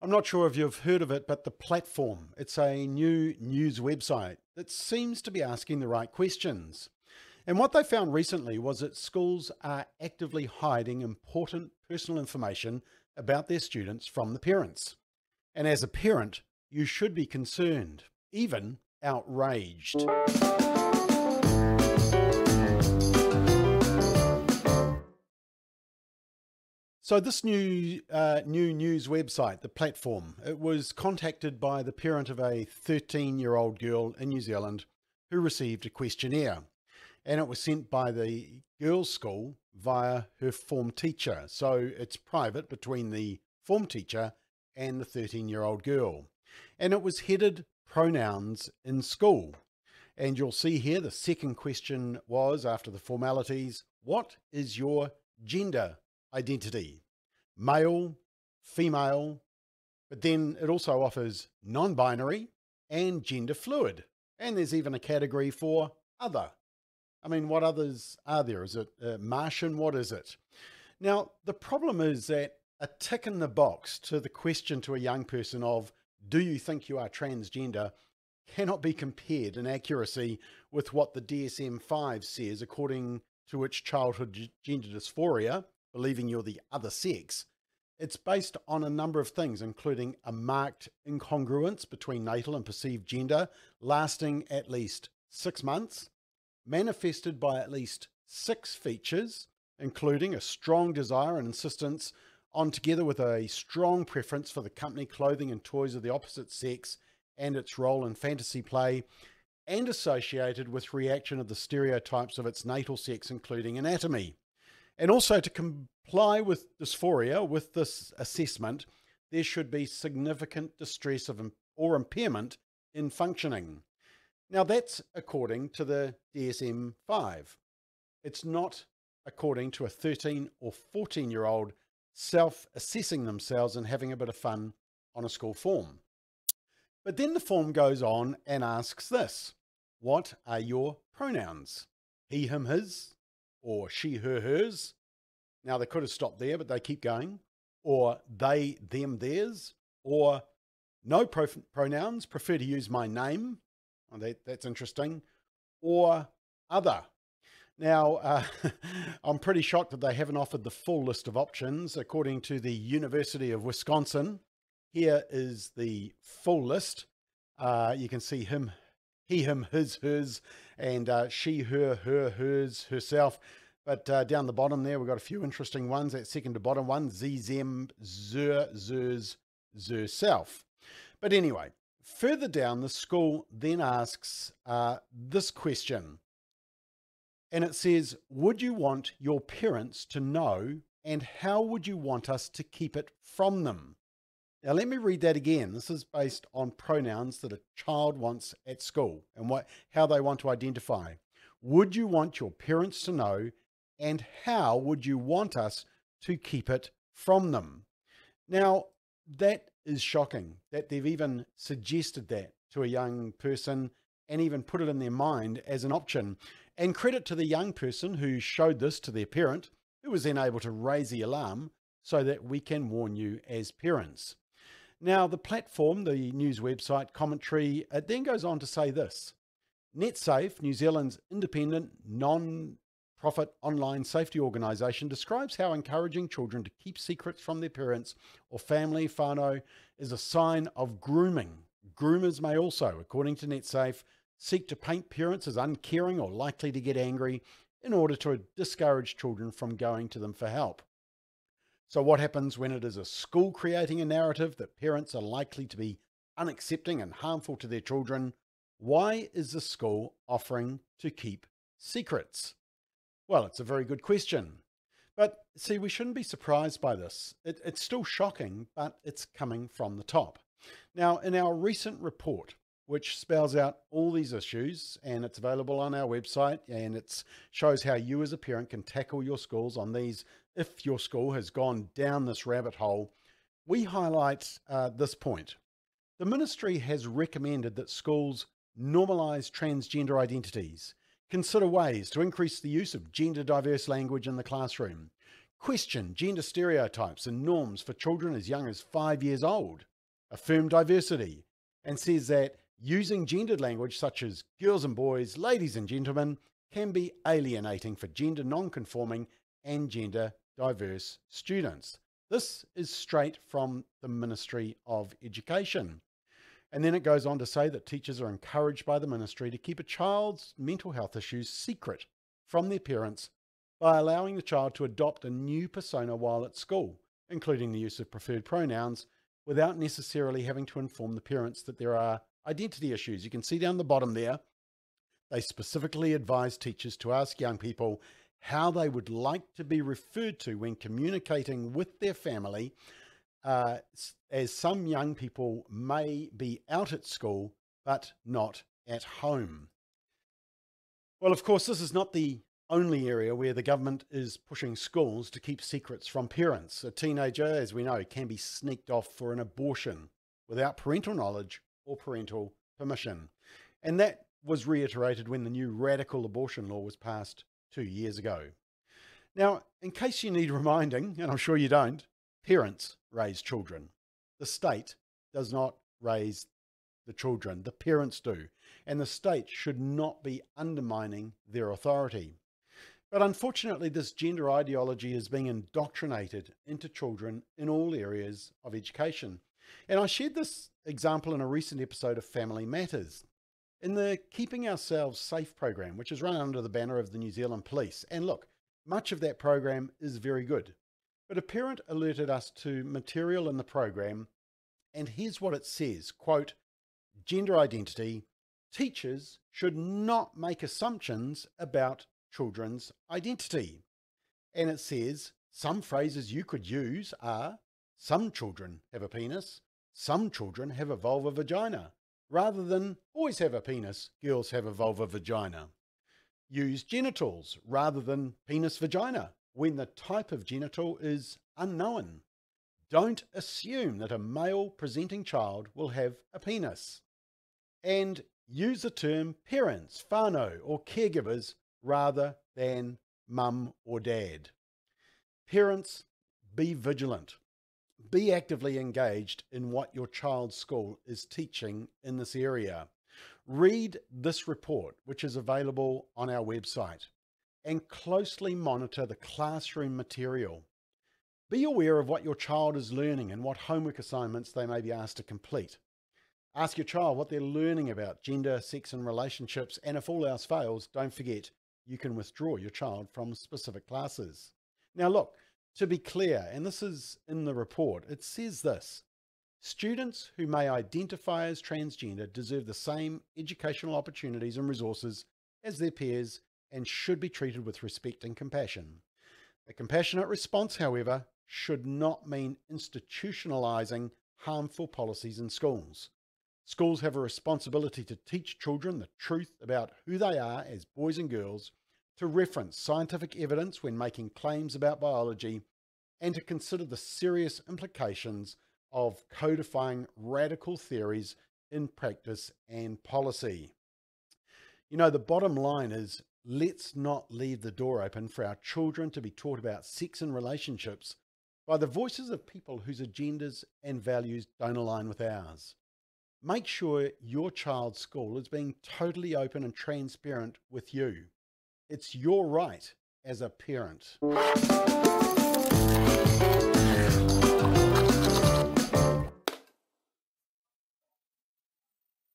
I'm not sure if you've heard of it, but the platform, it's a new news website that seems to be asking the right questions. And what they found recently was that schools are actively hiding important personal information about their students from the parents. And as a parent, you should be concerned, even outraged. So this new uh, new news website, the platform, it was contacted by the parent of a 13-year-old girl in New Zealand who received a questionnaire, and it was sent by the girls' school via her form teacher. So it's private between the form teacher and the 13-year-old girl, and it was headed pronouns in school. And you'll see here the second question was after the formalities, what is your gender identity, male, female, but then it also offers non binary and gender fluid. And there's even a category for other. I mean, what others are there? Is it uh, Martian? What is it? Now, the problem is that a tick in the box to the question to a young person of, do you think you are transgender, cannot be compared in accuracy with what the DSM 5 says, according to which childhood gender dysphoria believing you're the other sex, it's based on a number of things, including a marked incongruence between natal and perceived gender, lasting at least six months, manifested by at least six features, including a strong desire and insistence on, together with a strong preference for the company, clothing, and toys of the opposite sex and its role in fantasy play, and associated with reaction of the stereotypes of its natal sex, including anatomy. And also to comply with dysphoria, with this assessment, there should be significant distress of, or impairment in functioning. Now, that's according to the DSM 5. It's not according to a 13 or 14 year old self assessing themselves and having a bit of fun on a school form. But then the form goes on and asks this What are your pronouns? He, him, his, or she, her, hers. Now they could have stopped there, but they keep going. Or they, them, theirs. Or no pro- pronouns, prefer to use my name. Oh, that, that's interesting. Or other. Now, uh, I'm pretty shocked that they haven't offered the full list of options. According to the University of Wisconsin, here is the full list. Uh, you can see him, he, him, his, hers, and uh, she, her, her, hers, herself. But uh, down the bottom there, we've got a few interesting ones. That second to bottom one, Z, Zem, Zer, Zers, Zer, Self. But anyway, further down, the school then asks uh, this question. And it says, Would you want your parents to know, and how would you want us to keep it from them? Now, let me read that again. This is based on pronouns that a child wants at school and what, how they want to identify. Would you want your parents to know, and how would you want us to keep it from them? Now, that is shocking that they've even suggested that to a young person and even put it in their mind as an option. And credit to the young person who showed this to their parent, who was then able to raise the alarm so that we can warn you as parents. Now, the platform, the news website commentary, it then goes on to say this NetSafe, New Zealand's independent, non profit online safety organisation, describes how encouraging children to keep secrets from their parents or family whānau is a sign of grooming. Groomers may also, according to NetSafe, seek to paint parents as uncaring or likely to get angry in order to discourage children from going to them for help. So, what happens when it is a school creating a narrative that parents are likely to be unaccepting and harmful to their children? Why is the school offering to keep secrets? Well, it's a very good question. But see, we shouldn't be surprised by this. It, it's still shocking, but it's coming from the top. Now, in our recent report, which spells out all these issues, and it's available on our website, and it shows how you as a parent can tackle your schools on these if your school has gone down this rabbit hole, we highlight uh, this point. The ministry has recommended that schools normalise transgender identities, consider ways to increase the use of gender diverse language in the classroom, question gender stereotypes and norms for children as young as five years old, affirm diversity, and says that using gendered language such as girls and boys, ladies and gentlemen, can be alienating for gender non-conforming and gender diverse students. This is straight from the Ministry of Education. And then it goes on to say that teachers are encouraged by the ministry to keep a child's mental health issues secret from their parents by allowing the child to adopt a new persona while at school, including the use of preferred pronouns, without necessarily having to inform the parents that there are identity issues. You can see down the bottom there, they specifically advise teachers to ask young people how they would like to be referred to when communicating with their family, uh, as some young people may be out at school but not at home. Well, of course, this is not the only area where the government is pushing schools to keep secrets from parents. A teenager, as we know, can be sneaked off for an abortion without parental knowledge or parental permission. And that was reiterated when the new radical abortion law was passed two years ago. Now, in case you need reminding, and I'm sure you don't, parents raise children. The state does not raise the children, the parents do, and the state should not be undermining their authority. But unfortunately, this gender ideology is being indoctrinated into children in all areas of education. And I shared this example in a recent episode of Family Matters in the Keeping Ourselves Safe program, which is run under the banner of the New Zealand Police. And look, much of that program is very good. But a parent alerted us to material in the program, and here's what it says quote, Gender identity, teachers should not make assumptions about children's identity. And it says some phrases you could use are some children have a penis, some children have a vulva vagina, rather than boys have a penis, girls have a vulva vagina. Use genitals rather than penis vagina when the type of genital is unknown. Don't assume that a male presenting child will have a penis. And use the term parents, whānau, or caregivers rather than mum or dad. Parents, be vigilant be actively engaged in what your child's school is teaching in this area. Read this report, which is available on our website, and closely monitor the classroom material. Be aware of what your child is learning and what homework assignments they may be asked to complete. Ask your child what they're learning about gender, sex, and relationships, and if all else fails, don't forget you can withdraw your child from specific classes. Now, look, to be clear, and this is in the report, it says this students who may identify as transgender deserve the same educational opportunities and resources as their peers and should be treated with respect and compassion. A compassionate response, however, should not mean institutionalizing harmful policies in schools. Schools have a responsibility to teach children the truth about who they are as boys and girls to reference scientific evidence when making claims about biology, and to consider the serious implications of codifying radical theories in practice and policy. You know, the bottom line is let's not leave the door open for our children to be taught about sex and relationships by the voices of people whose agendas and values don't align with ours. Make sure your child's school is being totally open and transparent with you. It's your right as a parent.